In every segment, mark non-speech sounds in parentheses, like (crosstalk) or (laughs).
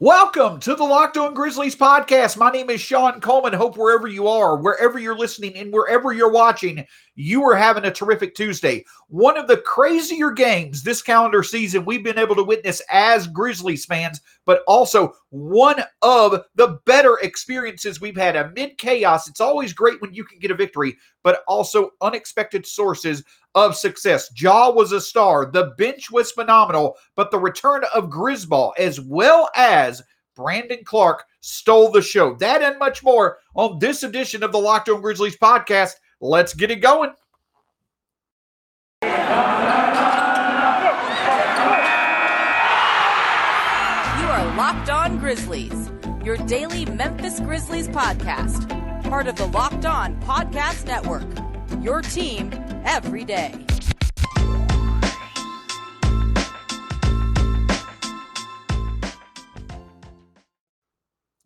Welcome to the Locked On Grizzlies podcast. My name is Shawn Coleman. Hope wherever you are, wherever you're listening, and wherever you're watching, you are having a terrific Tuesday. One of the crazier games this calendar season we've been able to witness as Grizzlies fans, but also one of the better experiences we've had amid chaos. It's always great when you can get a victory, but also unexpected sources of success. Ja was a star. The bench was phenomenal, but the return of Grizzball, as well as Brandon Clarke, stole the show. That and much more on this edition of the Locked On Grizzlies podcast. Let's get it going. You are Locked On Grizzlies, your daily Memphis Grizzlies podcast, part of the Locked On Podcast Network. Your team every day.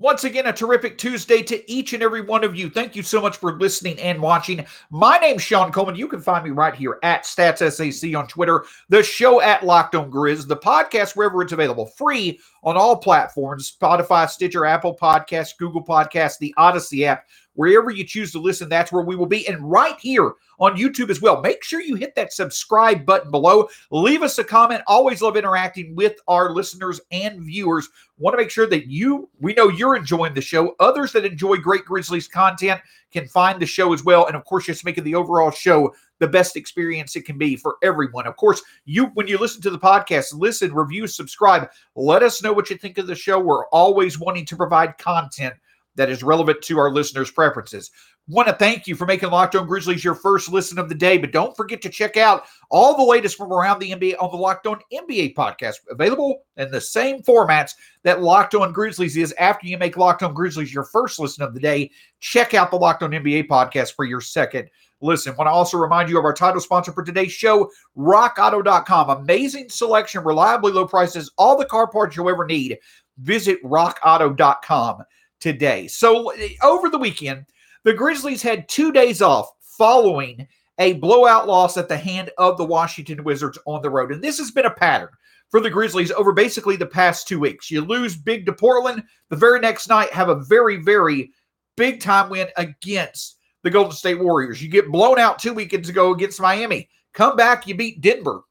Once again, a terrific Tuesday to each and every one of you. Thank you so much for listening and watching. My name's Shawn Coleman. You can find me right here at StatsSAC on Twitter, the show at Locked On Grizz, the podcast wherever it's available, free on all platforms Spotify, Stitcher, Apple Podcasts, Google Podcasts, the Odyssey app. Wherever you choose to listen, that's where we will be. And right here on YouTube as well. Make sure you hit that subscribe button below. Leave us a comment. Always love interacting with our listeners and viewers. Want to make sure that you, we know you're enjoying the show. Others that enjoy great Grizzlies content can find the show as well. And of course, just making the overall show the best experience it can be for everyone. Of course, you when you listen to the podcast, listen, review, subscribe. Let us know what you think of the show. We're always wanting to provide content that is relevant to our listeners' preferences. Want to thank you for making Locked On Grizzlies your first listen of the day, but don't forget to check out all the latest from around the NBA on the Locked On NBA podcast, available in the same formats that Locked On Grizzlies is. After you make Locked On Grizzlies your first listen of the day, check out the Locked On NBA podcast for your second listen. Want to also remind you of our title sponsor for today's show, RockAuto.com. Amazing selection, reliably low prices, all the car parts you'll ever need. Visit RockAuto.com today. So over the weekend, the Grizzlies had two days off following a blowout loss at the hand of the Washington Wizards on the road. And this has been a pattern for the Grizzlies over basically the past two weeks. You lose big to Portland, the very next night have a very, very big time win against the Golden State Warriors. You get blown out two weekends ago against Miami. Come back, you beat Denver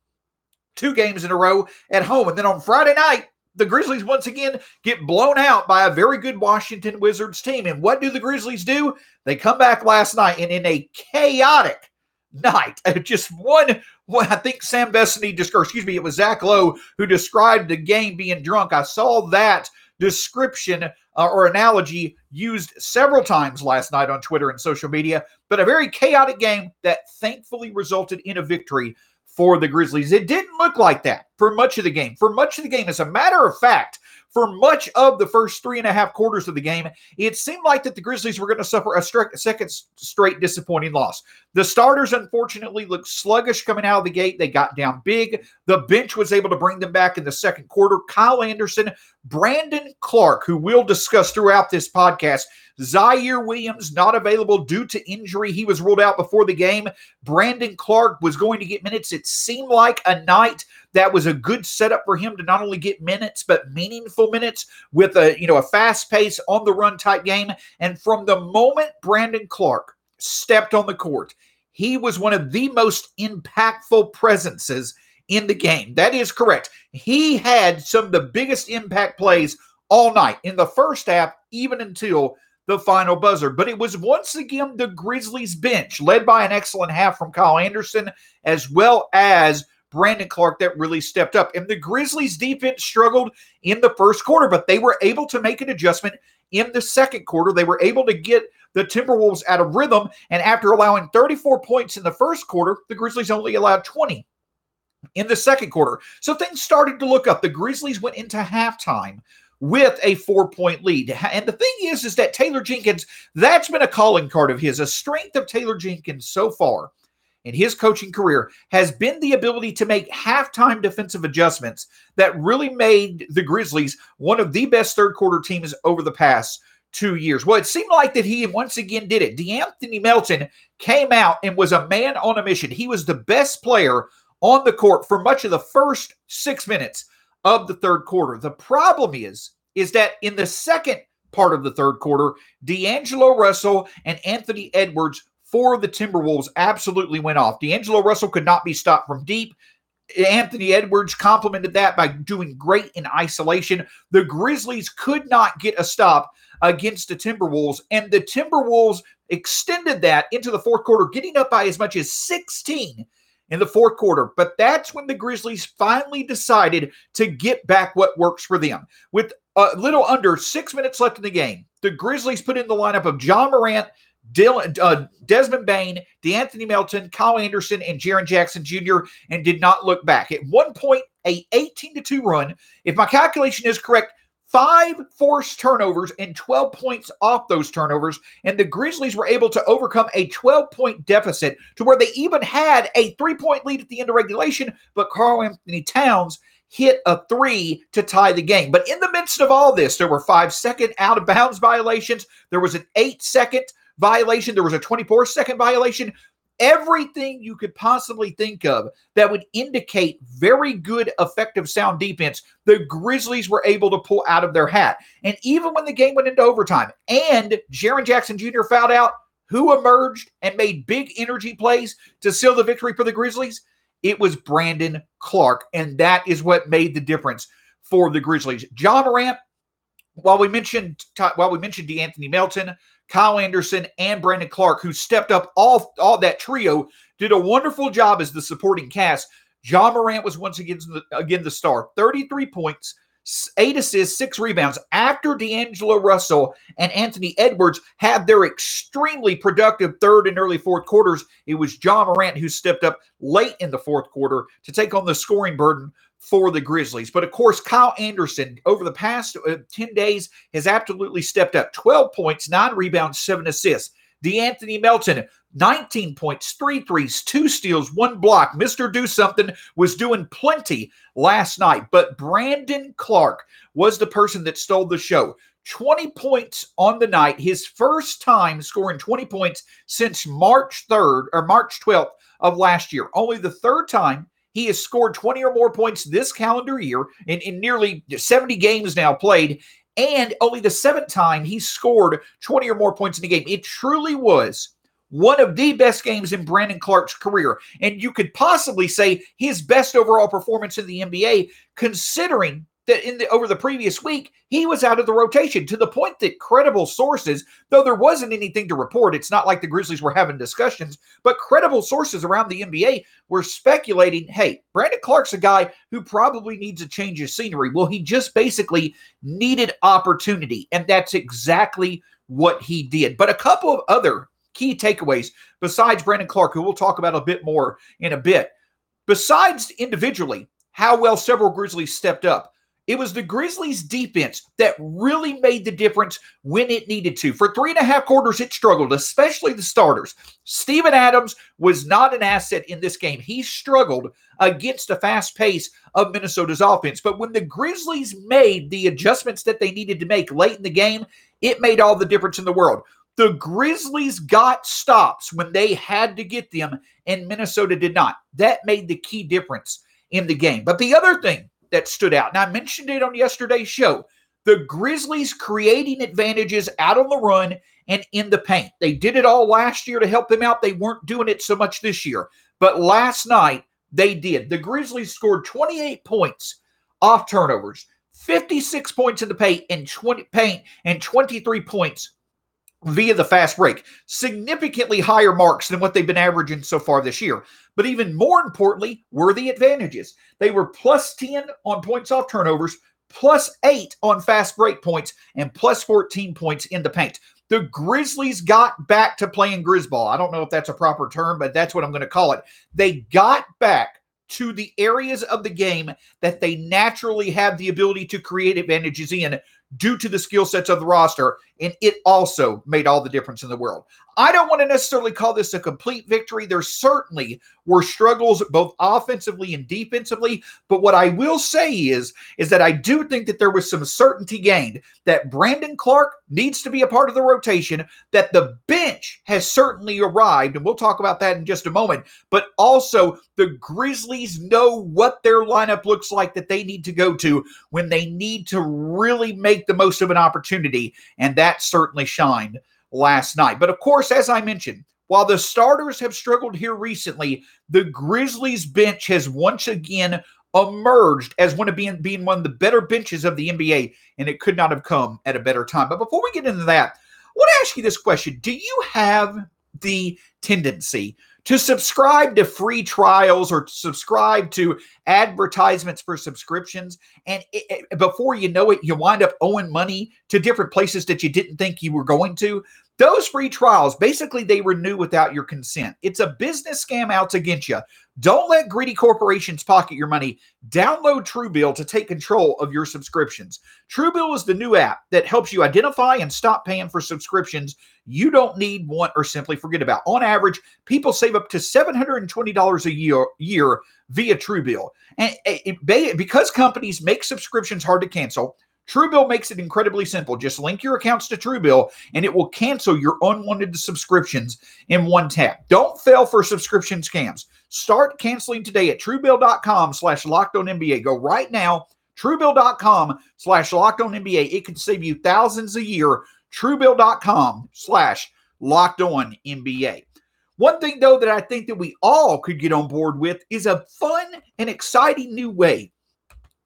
two games in a row at home. And then on Friday night, the Grizzlies once again get blown out by a very good Washington Wizards team. And what do the Grizzlies do? They come back last night and in a chaotic night, (laughs) just one, one I think Sam Vecenie, excuse me, it was Zach Lowe who described the game being drunk. I saw that description uh, or analogy used several times last night on Twitter and social media, but a very chaotic game that thankfully resulted in a victory for the Grizzlies. It didn't look like that for much of the game. For much of the game, as a matter of fact, for much of the first three and a half quarters of the game, it seemed like that the Grizzlies were going to suffer a second straight disappointing loss. The starters, unfortunately, looked sluggish coming out of the gate. They got down big. The bench was able to bring them back in the second quarter. Kyle Anderson, Brandon Clarke, who we'll discuss throughout this podcast, Ziaire Williams not available due to injury. He was ruled out before the game. Brandon Clarke was going to get minutes. It seemed like a night that was a good setup for him to not only get minutes but meaningful minutes with a you know a fast pace on the run type game. And from the moment Brandon Clarke stepped on the court, he was one of the most impactful presences in the game. That is correct. He had some of the biggest impact plays all night in the first half, even until the final buzzer. But it was once again the Grizzlies bench, led by an excellent half from Kyle Anderson, as well as Brandon Clarke that really stepped up. And the Grizzlies defense struggled in the first quarter, but they were able to make an adjustment in the second quarter. They were able to get the Timberwolves out of rhythm. And after allowing 34 points in the first quarter, the Grizzlies only allowed 20 in the second quarter. So things started to look up. The Grizzlies went into halftime with a four point lead. And the thing is, is that Taylor Jenkins, that's been a calling card of his. A strength of Taylor Jenkins so far in his coaching career has been the ability to make halftime defensive adjustments that really made the Grizzlies one of the best third quarter teams over the past two years. Well, it seemed like that he once again did it. De'Anthony Melton came out and was a man on a mission. He was the best player on the court for much of the first six minutes of the third quarter. The problem is, is that in the second part of the third quarter, D'Angelo Russell and Anthony Edwards for the Timberwolves absolutely went off. D'Angelo Russell could not be stopped from deep. Anthony Edwards complemented that by doing great in isolation. The Grizzlies could not get a stop against the Timberwolves, and the Timberwolves extended that into the fourth quarter, getting up by as much as 16 in the fourth quarter. But that's when the Grizzlies finally decided to get back what works for them. With a little under six minutes left in the game, the Grizzlies put in the lineup of Ja Morant, Dylan, uh, Desmond Bane, De'Anthony Melton, Kyle Anderson, and Jaren Jackson Jr., and did not look back. At one point, a 18 to 2 run. If my calculation is correct, five forced turnovers and 12 points off those turnovers. And the Grizzlies were able to overcome a 12 point deficit to where they even had a three point lead at the end of regulation. But Karl-Anthony Towns hit a three to tie the game. But in the midst of all this, there were five second out of bounds violations. There was an eight second violation. There was a 24 second violation. Everything you could possibly think of that would indicate very good, effective, sound defense, the Grizzlies were able to pull out of their hat. And even when the game went into overtime and Jaren Jackson Jr. fouled out, who emerged and made big energy plays to seal the victory for the Grizzlies? It was Brandon Clarke. And that is what made the difference for the Grizzlies. Ja Morant, while we mentioned while we mentioned De'Anthony Melton, Kyle Anderson, and Brandon Clarke, who stepped up all, all that trio, did a wonderful job as the supporting cast. Ja Morant was once again the, again the star. 33 points, eight assists, six rebounds. After D'Angelo Russell and Anthony Edwards had their extremely productive third and early fourth quarters, it was Ja Morant who stepped up late in the fourth quarter to take on the scoring burden for the Grizzlies. But of course, Kyle Anderson over the past uh, 10 days has absolutely stepped up 12 points, nine rebounds, seven assists. De'Anthony Melton, 19 points, three threes, two steals, one block. Mr. Do Something was doing plenty last night, but Brandon Clarke was the person that stole the show. 20 points on the night, his first time scoring 20 points since March 3rd or March 12th of last year. Only the third time he has scored 20 or more points this calendar year in, in nearly 70 games now played, and only the seventh time he scored 20 or more points in a game. It truly was one of the best games in Brandon Clarke's career. And you could possibly say his best overall performance in the NBA, considering that in the over the previous week he was out of the rotation to the point that credible sources though there wasn't anything to report it's not like the grizzlies were having discussions but credible sources around the nba were speculating hey brandon Clarke's a guy who probably needs a change of scenery well he just basically needed opportunity and that's exactly what he did but a couple of other key takeaways besides brandon Clarke, who we'll talk about a bit more in a bit besides individually how well several Grizzlies stepped up. It was the Grizzlies' defense that really made the difference when it needed to. For three and a half quarters, it struggled, especially the starters. Steven Adams was not an asset in this game. He struggled against the fast pace of Minnesota's offense. But when the Grizzlies made the adjustments that they needed to make late in the game, it made all the difference in the world. The Grizzlies got stops when they had to get them, and Minnesota did not. That made the key difference in the game. But the other thing that stood out. And I mentioned it on yesterday's show. The Grizzlies creating advantages out on the run and in the paint. They did it all last year to help them out. They weren't doing it so much this year. But last night, they did. The Grizzlies scored 28 points off turnovers, 56 points in the paint and 20 paint and 23 points via the fast break. Significantly higher marks than what they've been averaging so far this year. But even more importantly, were the advantages. They were plus 10 on points off turnovers, plus 8 on fast break points, and plus 14 points in the paint. The Grizzlies got back to playing Grizzball. I don't know if that's a proper term, but that's what I'm going to call it. They got back to the areas of the game that they naturally have the ability to create advantages in due to the skill sets of the roster. And it also made all the difference in the world. I don't want to necessarily call this a complete victory. There certainly were struggles both offensively and defensively, but what I will say is is that I do think that there was some certainty gained that Brandon Clarke needs to be a part of the rotation, that the bench has certainly arrived and we'll talk about that in just a moment, but also the Grizzlies know what their lineup looks like that they need to go to when they need to really make the most of an opportunity and that certainly shined last night. But of course, as I mentioned, while the starters have struggled here recently, the Grizzlies bench has once again emerged as one of being, being one of the better benches of the NBA, and it could not have come at a better time. But before we get into that, I want to ask you this question Do you have the tendency to subscribe to free trials or to subscribe to advertisements for subscriptions. And it, it, before you know it, you wind up owing money to different places that you didn't think you were going to. Those free trials, basically, they renew without your consent. It's a business scam out get you. Don't let greedy corporations pocket your money. Download Truebill to take control of your subscriptions. Truebill is the new app that helps you identify and stop paying for subscriptions you don't need, want, or simply forget about. On average, people save up to $720 a year, year via Truebill. And eh, it, because companies make subscriptions hard to cancel, Truebill makes it incredibly simple. Just link your accounts to Truebill and it will cancel your unwanted subscriptions in one tap. Don't fail for subscription scams. Start canceling today at truebill.com slash locked on NBA. Go right now, truebill.com slash locked on NBA. It can save you thousands a year. Truebill.com slash locked on NBA. One thing, though, that I think that we all could get on board with is a fun and exciting new way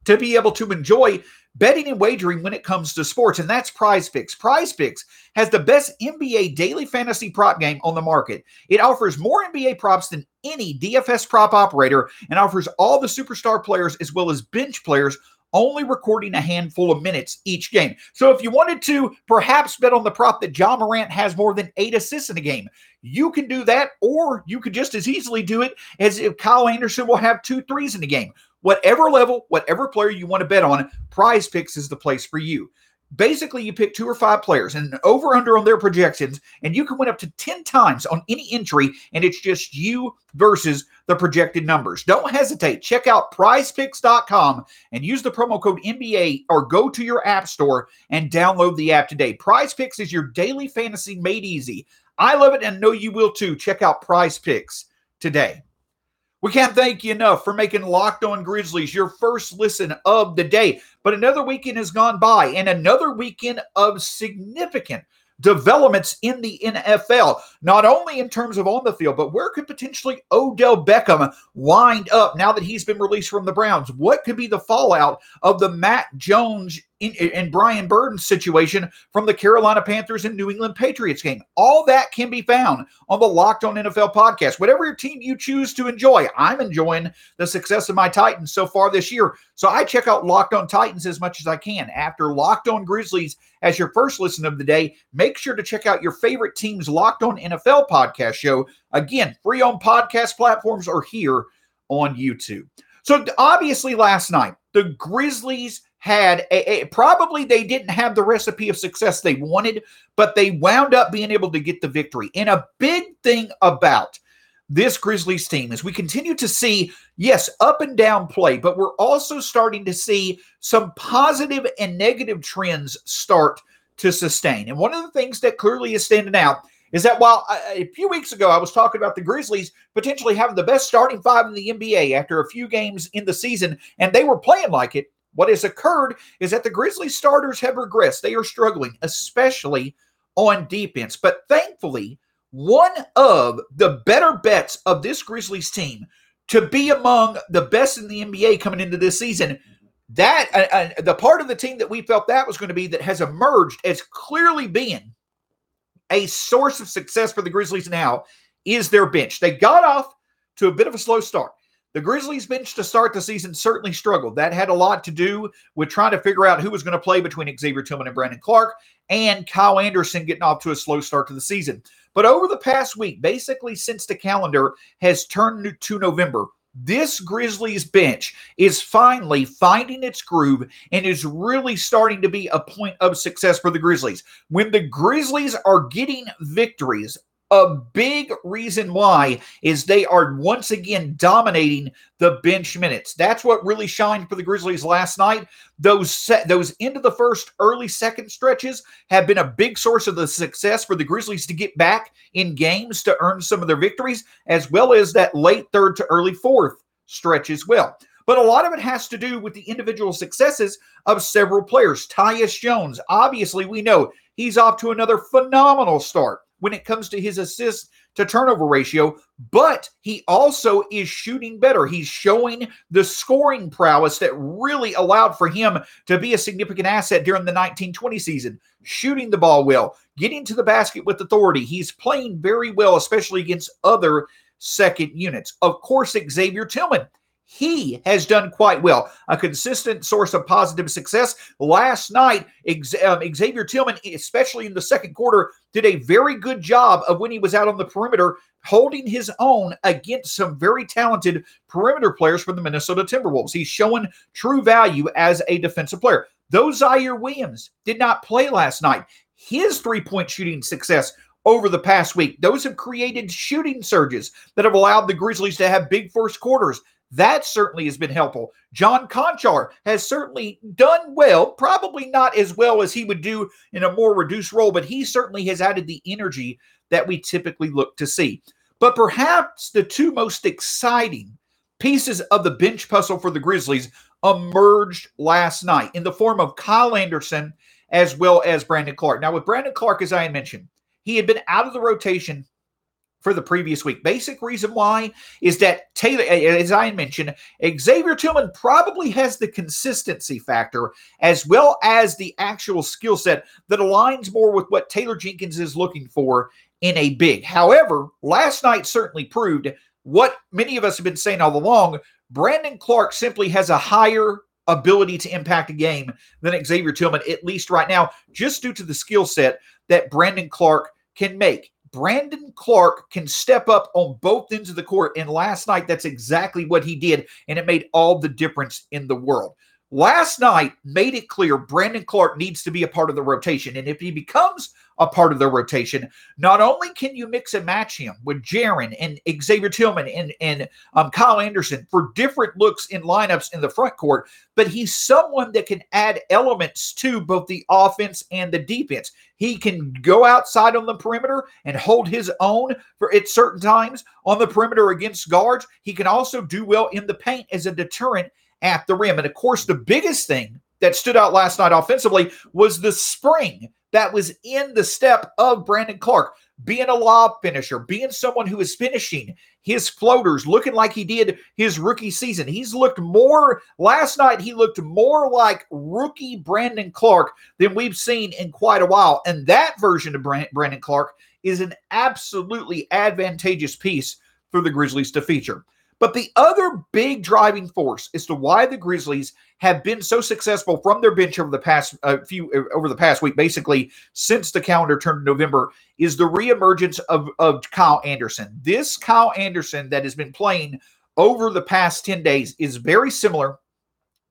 to be able to enjoy betting and wagering when it comes to sports, and that's Prize Picks. Prize Picks has the best NBA daily fantasy prop game on the market. It offers more NBA props than any DFS prop operator and offers all the superstar players as well as bench players only recording a handful of minutes each game. So if you wanted to perhaps bet on the prop that Ja Morant has more than eight assists in a game, you can do that, or you could just as easily do it as if Kyle Anderson will have two threes in a game. Whatever level, whatever player you want to bet on, Prize Picks is the place for you. Basically, you pick two or five players and over under on their projections, and you can win up to 10 times on any entry, and it's just you versus the projected numbers. Don't hesitate. Check out prizepicks.com and use the promo code NBA or go to your app store and download the app today. Prize Picks is your daily fantasy made easy. I love it and know you will too. Check out Prize Picks today. We can't thank you enough for making Locked On Grizzlies your first listen of the day. But another weekend has gone by and another weekend of significant developments in the NFL, not only in terms of on the field, but where could potentially Odell Beckham wind up now that he's been released from the Browns? What could be the fallout of the Mac Jones and Brian Burden's situation from the Carolina Panthers and New England Patriots game. All that can be found on the Locked On NFL podcast. Whatever your team you choose to enjoy, I'm enjoying the success of my Titans so far this year. So I check out Locked On Titans as much as I can. After Locked On Grizzlies as your first listen of the day, make sure to check out your favorite team's Locked On NFL podcast show. Again, free on podcast platforms or here on YouTube. So obviously last night, the Grizzlies had a, a, probably they didn't have the recipe of success they wanted, but they wound up being able to get the victory. And a big thing about this Grizzlies team is we continue to see, yes, up and down play, but we're also starting to see some positive and negative trends start to sustain. And one of the things that clearly is standing out is that while uh, a few weeks ago I was talking about the Grizzlies potentially having the best starting five in the NBA after a few games in the season, and they were playing like it, what has occurred is that the Grizzlies starters have regressed. They are struggling, especially on defense. But thankfully, one of the better bets of this Grizzlies team to be among the best in the NBA coming into this season, that uh, uh, the part of the team that we felt that was going to be that has emerged as clearly being a source of success for the Grizzlies now is their bench. They got off to a bit of a slow start. The Grizzlies bench to start the season certainly struggled. That had a lot to do with trying to figure out who was going to play between Xavier Tillman and Brandon Clarke and Kyle Anderson getting off to a slow start to the season. But over the past week, basically since the calendar has turned to November, this Grizzlies bench is finally finding its groove and is really starting to be a point of success for the Grizzlies. When the Grizzlies are getting victories A big reason why is they are once again dominating the bench minutes. That's what really shined for the Grizzlies last night. Those set, those into the first, early second stretches have been a big source of the success for the Grizzlies to get back in games to earn some of their victories, as well as that late third to early fourth stretch as well. But a lot of it has to do with the individual successes of several players. Tyus Jones, obviously, we know he's off to another phenomenal start when it comes to his assist to turnover ratio, but he also is shooting better. He's showing the scoring prowess that really allowed for him to be a significant asset during the 1920 season, shooting the ball well, getting to the basket with authority. He's playing very well, especially against other second units. Of course, Xavier Tillman he has done quite well. A consistent source of positive success. Last night, um, Xavier Tillman, especially in the second quarter, did a very good job of when he was out on the perimeter, holding his own against some very talented perimeter players from the Minnesota Timberwolves. He's showing true value as a defensive player. Though Ziaire Williams did not play last night, his three point shooting success over the past week. Those have created shooting surges that have allowed the Grizzlies to have big first quarters. That certainly has been helpful. John Konchar has certainly done well, probably not as well as he would do in a more reduced role, but he certainly has added the energy that we typically look to see. But perhaps the two most exciting pieces of the bench puzzle for the Grizzlies emerged last night in the form of Kyle Anderson as well as Brandon Clarke. Now, with Brandon Clarke, as I had mentioned, he had been out of the rotation for the previous week. Basic reason why is that Taylor, as I mentioned, Xavier Tillman probably has the consistency factor as well as the actual skill set that aligns more with what Taylor Jenkins is looking for in a big. However, last night certainly proved what many of us have been saying all along. Brandon Clarke simply has a higher ability to impact a game than Xavier Tillman, at least right now, just due to the skill set that Brandon Clarke can make. Brandon Clarke can step up on both ends of the court. And last night, that's exactly what he did. And it made all the difference in the world. Last night made it clear Brandon Clarke needs to be a part of the rotation. And if he becomes a part of the rotation. Not only can you mix and match him with Jaren and Xavier Tillman and, and um, Kyle Anderson for different looks in lineups in the front court, but he's someone that can add elements to both the offense and the defense. He can go outside on the perimeter and hold his own for at certain times on the perimeter against guards. He can also do well in the paint as a deterrent at the rim. And of course, the biggest thing that stood out last night offensively was the spring that was in the step of Brandon Clarke, being a lob finisher, being someone who is finishing his floaters, looking like he did his rookie season. He's looked more, last night, he looked more like rookie Brandon Clarke than we've seen in quite a while. And that version of Brandon Clarke is an absolutely advantageous piece for the Grizzlies to feature. But the other big driving force as to why the Grizzlies have been so successful from their bench over the past uh, few uh, over the past week, basically since the calendar turned November, is the reemergence of of Kyle Anderson. This Kyle Anderson that has been playing over the past 10 days is very similar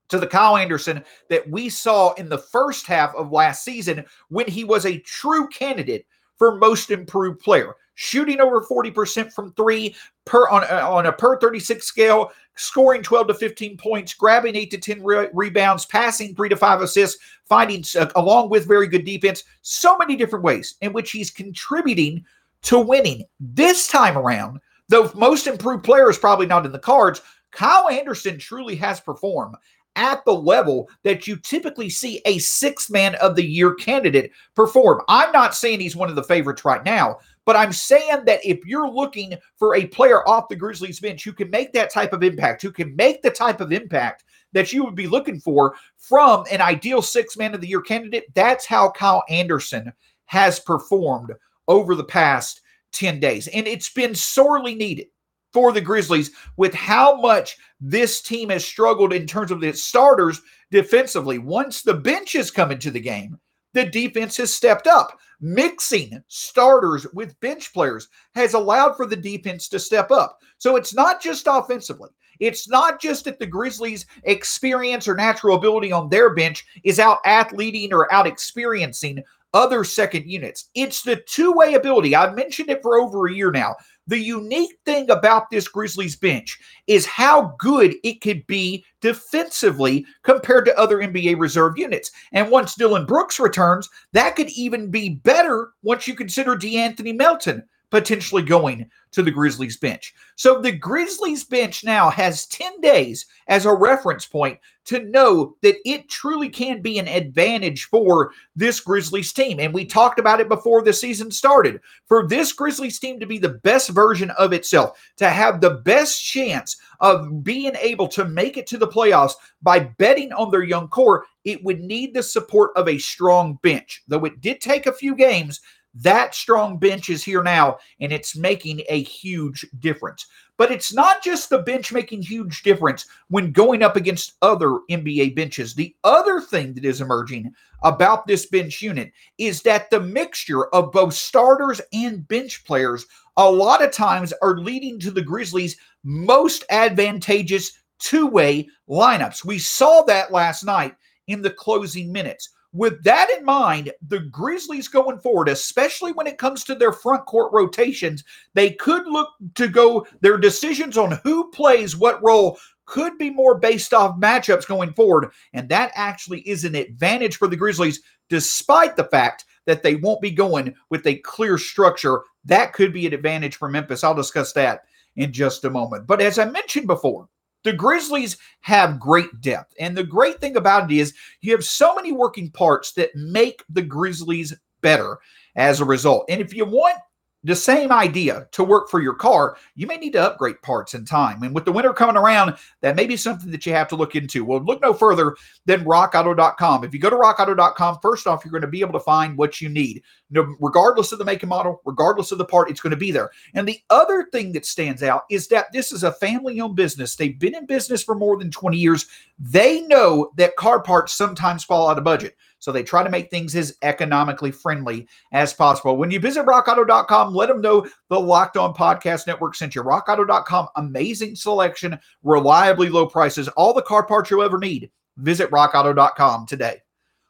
to the Kyle Anderson that we saw in the first half of last season when he was a true candidate for most improved player shooting over 40% from three per on, uh, on a per 36 scale, scoring 12 to 15 points, grabbing 8 to 10 re- rebounds, passing 3 to 5 assists, finding uh, along with very good defense, so many different ways in which he's contributing to winning. This time around, though most improved player is probably not in the cards, Kyle Anderson truly has performed at the level that you typically see a sixth man of the year candidate perform. I'm not saying he's one of the favorites right now, but I'm saying that if you're looking for a player off the Grizzlies bench who can make that type of impact, who can make the type of impact that you would be looking for from an ideal six man of the year candidate, that's how Kyle Anderson has performed over the past 10 days. And it's been sorely needed for the Grizzlies with how much this team has struggled in terms of its starters defensively. Once the bench has come into the game, the defense has stepped up. Mixing starters with bench players has allowed for the defense to step up. So it's not just offensively. It's not just that the Grizzlies' experience or natural ability on their bench is out athleting or out experiencing other second units. It's the two way ability. I've mentioned it for over a year now. The unique thing about this Grizzlies bench is how good it could be defensively compared to other NBA reserve units. And once Dillon Brooks returns, that could even be better once you consider DeAnthony Melton potentially going to the Grizzlies bench. So the Grizzlies bench now has 10 days as a reference point to know that it truly can be an advantage for this Grizzlies team. And we talked about it before the season started. For this Grizzlies team to be the best version of itself, to have the best chance of being able to make it to the playoffs by betting on their young core, it would need the support of a strong bench. Though it did take a few games, that strong bench is here now, and it's making a huge difference. But it's not just the bench making huge difference when going up against other NBA benches. The other thing that is emerging about this bench unit is that the mixture of both starters and bench players a lot of times are leading to the Grizzlies' most advantageous two-way lineups. We saw that last night in the closing minutes. With that in mind, the Grizzlies going forward, especially when it comes to their front court rotations, they could look to go, their decisions on who plays what role could be more based off matchups going forward. And that actually is an advantage for the Grizzlies, despite the fact that they won't be going with a clear structure. That could be an advantage for Memphis. I'll discuss that in just a moment. But as I mentioned before, the Grizzlies have great depth. And the great thing about it is you have so many working parts that make the Grizzlies better as a result. And if you want the same idea to work for your car, you may need to upgrade parts in time. And with the winter coming around, that may be something that you have to look into. Well, look no further than rockauto.com. If you go to rockauto.com, first off, you're going to be able to find what you need. No, regardless of the make and model, regardless of the part, it's going to be there. And the other thing that stands out is that this is a family owned business. They've been in business for more than 20 years. They know that car parts sometimes fall out of budget. So they try to make things as economically friendly as possible. When you visit rockauto.com, let them know the Locked On Podcast Network sent you. Rockauto.com, amazing selection, reliably low prices, all the car parts you'll ever need. Visit rockauto.com today.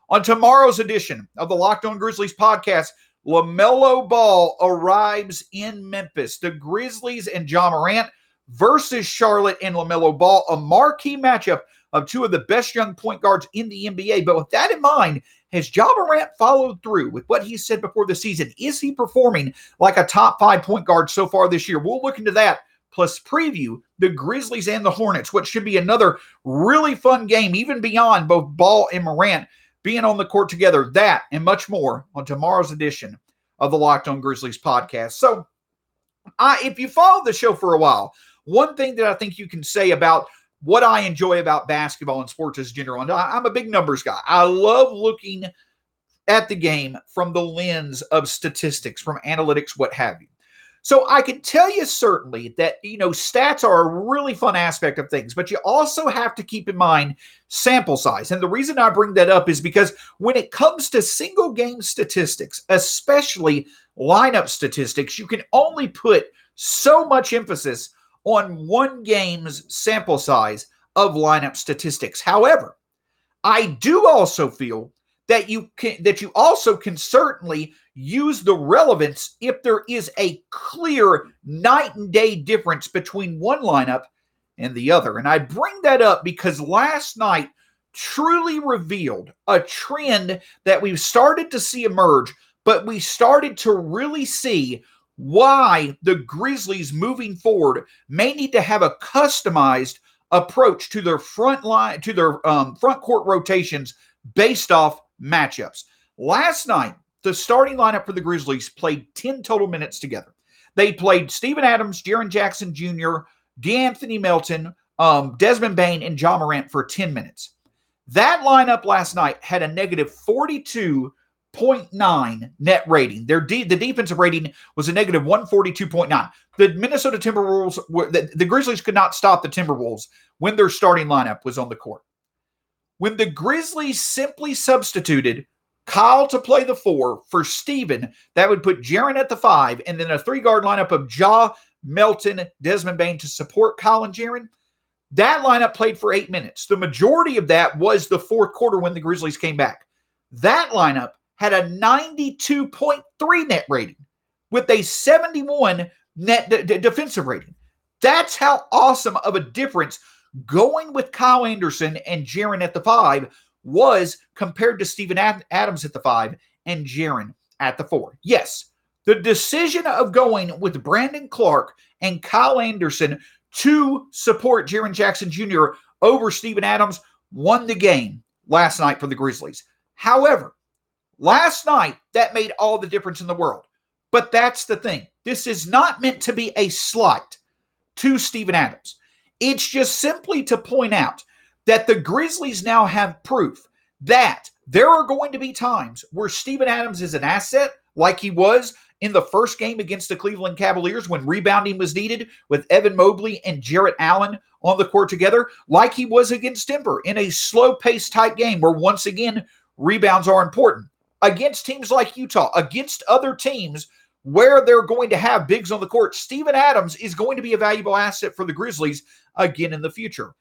On tomorrow's edition of the Locked On Grizzlies podcast, LaMelo Ball arrives in Memphis. The Grizzlies and Ja Morant versus Charlotte and LaMelo Ball, a marquee matchup of two of the best young point guards in the NBA. But with that in mind, has Ja Morant followed through with what he said before the season? Is he performing like a top five point guard so far this year? We'll look into that. Plus, preview the Grizzlies and the Hornets, what should be another really fun game, even beyond both Ball and Morant being on the court together. That and much more on tomorrow's edition of the Locked On Grizzlies podcast. So, I, if you follow the show for a while, one thing that I think you can say about what I enjoy about basketball and sports as general. And I'm a big numbers guy. I love looking at the game from the lens of statistics, from analytics, what have you. So I can tell you certainly that you know stats are a really fun aspect of things, but you also have to keep in mind sample size. And the reason I bring that up is because when it comes to single game statistics, especially lineup statistics, you can only put so much emphasis on one game's sample size of lineup statistics. However, I do also feel that you can that you also can certainly use the relevance if there is a clear night and day difference between one lineup and the other. And I bring that up because last night truly revealed a trend that we've started to see emerge, but we started to really see why the Grizzlies moving forward may need to have a customized approach to their front line to their um, front court rotations based off matchups. Last night, the starting lineup for the Grizzlies played 10 total minutes together. They played Steven Adams, Jaren Jackson Jr., DeAnthony Melton, um, Desmond Bane, and Ja Morant for 10 minutes. That lineup last night had a negative 42 0.9 net rating. Their de- the defensive rating was a negative 142.9. The Minnesota Timberwolves were the, the Grizzlies could not stop the Timberwolves when their starting lineup was on the court. When the Grizzlies simply substituted Kyle to play the four for Steven, that would put Jaren at the five, and then a three guard lineup of Ja, Melton, Desmond Bane to support Kyle and Jaren. That lineup played for eight minutes. The majority of that was the fourth quarter when the Grizzlies came back. That lineup had a 92.3 net rating with a 71 net d- d- defensive rating. That's how awesome of a difference going with Kyle Anderson and Jaren at the five was compared to Steven Adams at the five and Jaren at the four. Yes, the decision of going with Brandon Clarke and Kyle Anderson to support Jaren Jackson Jr. over Steven Adams won the game last night for the Grizzlies. However, last night that made all the difference in the world. But that's the thing. This is not meant to be a slight to Steven Adams. It's just simply to point out that the Grizzlies now have proof that there are going to be times where Steven Adams is an asset, like he was in the first game against the Cleveland Cavaliers when rebounding was needed with Evan Mobley and Jarrett Allen on the court together, like he was against Denver in a slow paced type game where once again rebounds are important. Against teams like Utah, against other teams where they're going to have bigs on the court, Steven Adams is going to be a valuable asset for the Grizzlies again in the future.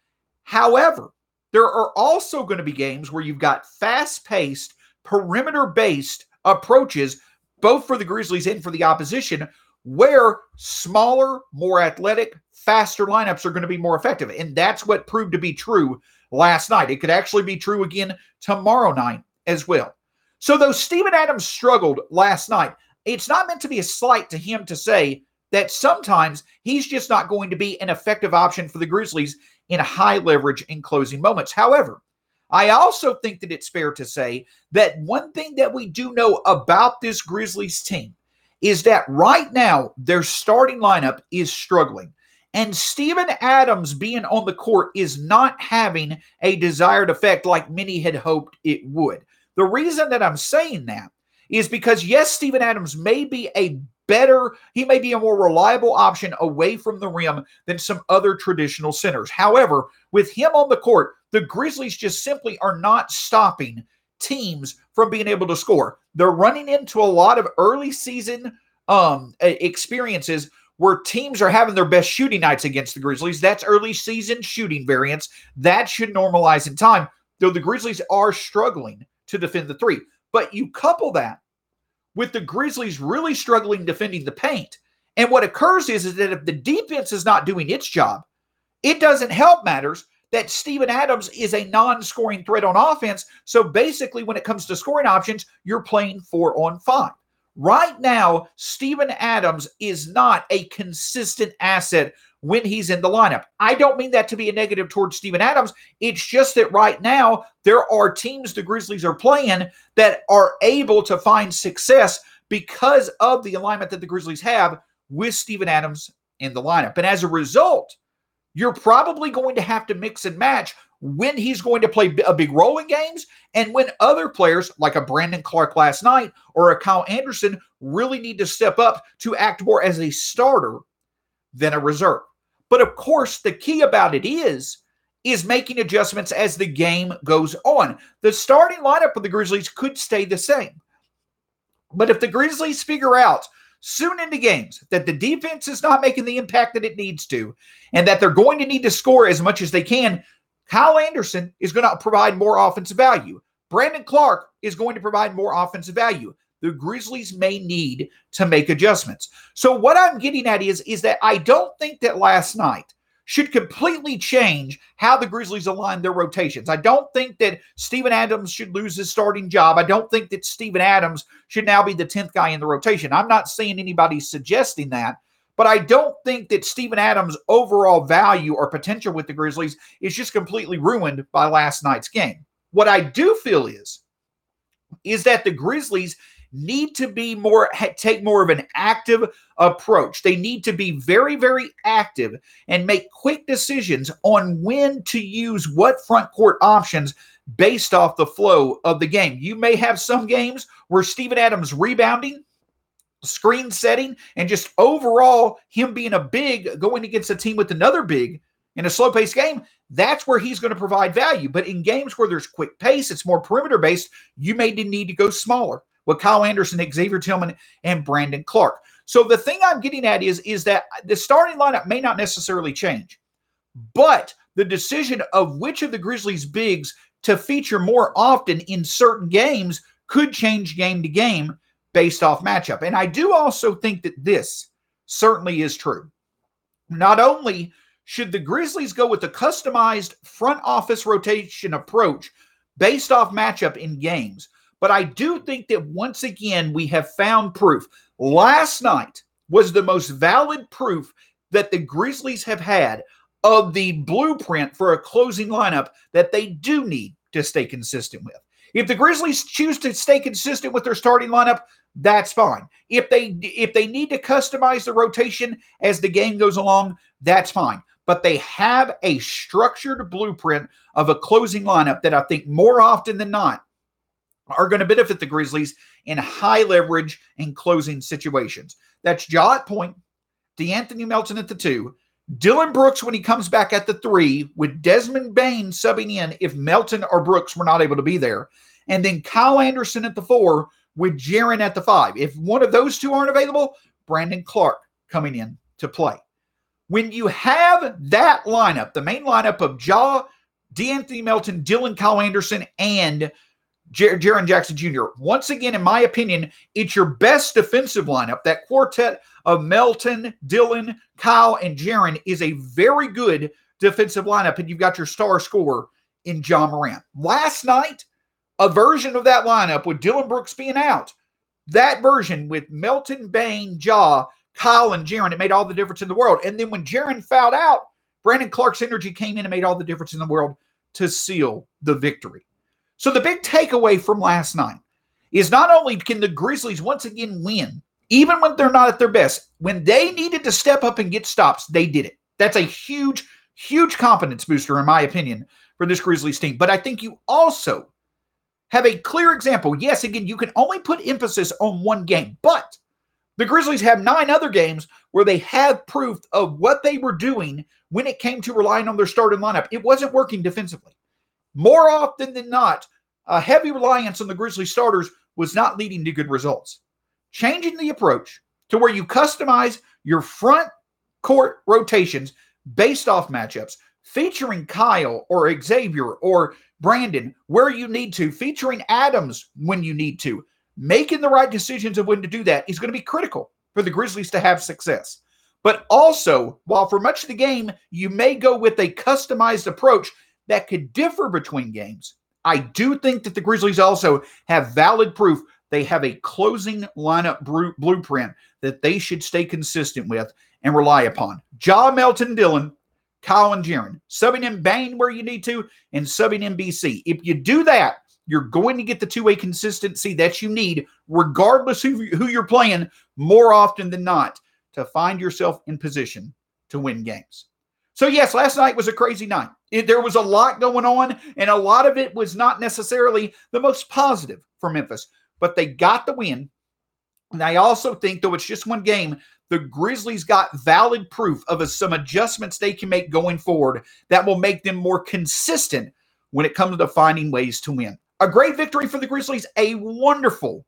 However, there are also going to be games where you've got fast paced, perimeter based approaches, both for the Grizzlies and for the opposition, where smaller, more athletic, faster lineups are going to be more effective. And that's what proved to be true last night. It could actually be true again tomorrow night as well. So, though Steven Adams struggled last night, it's not meant to be a slight to him to say that sometimes he's just not going to be an effective option for the Grizzlies in high leverage in closing moments. However, I also think that it's fair to say that one thing that we do know about this Grizzlies team is that right now their starting lineup is struggling. And Steven Adams being on the court is not having a desired effect like many had hoped it would. The reason that I'm saying that is because, yes, Steven Adams may be a better, he may be a more reliable option away from the rim than some other traditional centers. However, with him on the court, the Grizzlies just simply are not stopping teams from being able to score. They're running into a lot of early season um, experiences where teams are having their best shooting nights against the Grizzlies. That's early season shooting variance. That should normalize in time, though the Grizzlies are struggling to defend the three. But you couple that with the Grizzlies really struggling defending the paint. And what occurs is, is that if the defense is not doing its job, it doesn't help matters that Steven Adams is a non-scoring threat on offense. So basically, when it comes to scoring options, you're playing four on five. Right now, Steven Adams is not a consistent asset when he's in the lineup. I don't mean that to be a negative towards Steven Adams. It's just that right now, there are teams the Grizzlies are playing that are able to find success because of the alignment that the Grizzlies have with Steven Adams in the lineup. And as a result, you're probably going to have to mix and match when he's going to play a big role in games and when other players like a Brandon Clarke last night or a Kyle Anderson really need to step up to act more as a starter than a reserve. But of course, the key about it is is making adjustments as the game goes on. The starting lineup of the Grizzlies could stay the same. But if the Grizzlies figure out soon into games that the defense is not making the impact that it needs to, and that they're going to need to score as much as they can, Kyle Anderson is going to provide more offensive value. Brandon Clarke is going to provide more offensive value. The Grizzlies may need to make adjustments. So what I'm getting at is, is that I don't think that last night should completely change how the Grizzlies align their rotations. I don't think that Steven Adams should lose his starting job. I don't think that Steven Adams should now be the 10th guy in the rotation. I'm not seeing anybody suggesting that, but I don't think that Steven Adams' overall value or potential with the Grizzlies is just completely ruined by last night's game. What I do feel is is that the Grizzlies need to be more take more of an active approach. They need to be very very active and make quick decisions on when to use what front court options based off the flow of the game. You may have some games where Steven Adams rebounding, screen setting, and just overall him being a big going against a team with another big in a slow paced game, that's where he's going to provide value. But in games where there's quick pace, it's more perimeter based, you may need to go smaller with Kyle Anderson, Xavier Tillman, and Brandon Clarke. So the thing I'm getting at is, is that the starting lineup may not necessarily change, but the decision of which of the Grizzlies bigs to feature more often in certain games could change game to game based off matchup. And I do also think that this certainly is true. Not only should the Grizzlies go with a customized front office rotation approach based off matchup in games, but I do think that once again we have found proof. Last night was the most valid proof that the Grizzlies have had of the blueprint for a closing lineup that they do need to stay consistent with. If the Grizzlies choose to stay consistent with their starting lineup, that's fine. If they if they need to customize the rotation as the game goes along, that's fine. But they have a structured blueprint of a closing lineup that I think more often than not are going to benefit the Grizzlies in high leverage and closing situations. That's Ja at point, De'Anthony Melton at the two, Dillon Brooks when he comes back at the three, with Desmond Bane subbing in if Melton or Brooks were not able to be there, and then Kyle Anderson at the four with Jaren at the five. If one of those two aren't available, Brandon Clarke coming in to play. When you have that lineup, the main lineup of Ja, De'Anthony Melton, Dillon Kyle Anderson, and Jar- Jaren Jackson Jr., once again, in my opinion, it's your best defensive lineup. That quartet of Melton, Dillon, Kyle, and Jaren is a very good defensive lineup, and you've got your star scorer in Ja Morant. Last night, a version of that lineup with Dillon Brooks being out. That version with Melton, Bane, Ja, Kyle, and Jaren, it made all the difference in the world. And then when Jaren fouled out, Brandon Clarke's energy came in and made all the difference in the world to seal the victory. So the big takeaway from last night is not only can the Grizzlies once again win, even when they're not at their best, when they needed to step up and get stops, they did it. That's a huge, huge confidence booster, in my opinion, for this Grizzlies team. But I think you also have a clear example. Yes, again, you can only put emphasis on one game, but the Grizzlies have nine other games where they have proof of what they were doing when it came to relying on their starting lineup. It wasn't working defensively. More often than not, a heavy reliance on the Grizzlies starters was not leading to good results. Changing the approach to where you customize your front court rotations based off matchups, featuring Kyle or Xavier or Brandon where you need to, featuring Adams when you need to. Making the right decisions of when to do that is going to be critical for the Grizzlies to have success. But also, while for much of the game you may go with a customized approach that could differ between games, I do think that the Grizzlies also have valid proof they have a closing lineup blueprint that they should stay consistent with and rely upon. Ja Melton Dillon Kyle and Jaren, subbing in Bane where you need to, and subbing in BC. If you do that, you're going to get the two way consistency that you need, regardless who, who you're playing, more often than not, to find yourself in position to win games. So, yes, last night was a crazy night. It, there was a lot going on, and a lot of it was not necessarily the most positive for Memphis, but they got the win. And I also think, though it's just one game, the Grizzlies got valid proof of some adjustments they can make going forward that will make them more consistent when it comes to finding ways to win. A great victory for the Grizzlies, a wonderful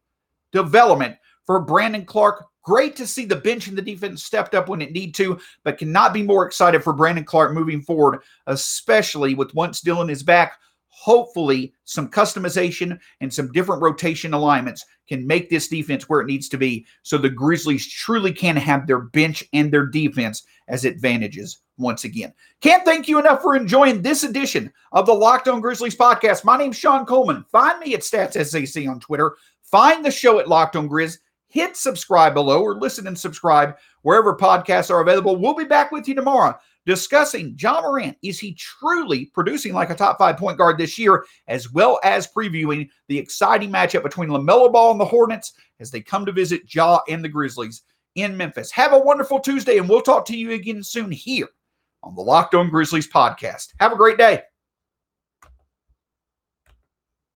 development for Brandon Clarke. Great to see the bench and the defense stepped up when it need to, but cannot be more excited for Brandon Clarke moving forward, especially with once Dillon is back, hopefully some customization and some different rotation alignments can make this defense where it needs to be so the Grizzlies truly can have their bench and their defense as advantages once again. Can't thank you enough for enjoying this edition of the Locked On Grizzlies podcast. My name's Shawn Coleman. Find me at StatsSAC on Twitter. Find the show at Locked On Grizz. Hit subscribe below or listen and subscribe wherever podcasts are available. We'll be back with you tomorrow discussing Ja Morant. Is he truly producing like a top five point guard this year, as well as previewing the exciting matchup between LaMelo Ball and the Hornets as they come to visit Ja and the Grizzlies in Memphis. Have a wonderful Tuesday, and we'll talk to you again soon here on the Locked On Grizzlies podcast. Have a great day.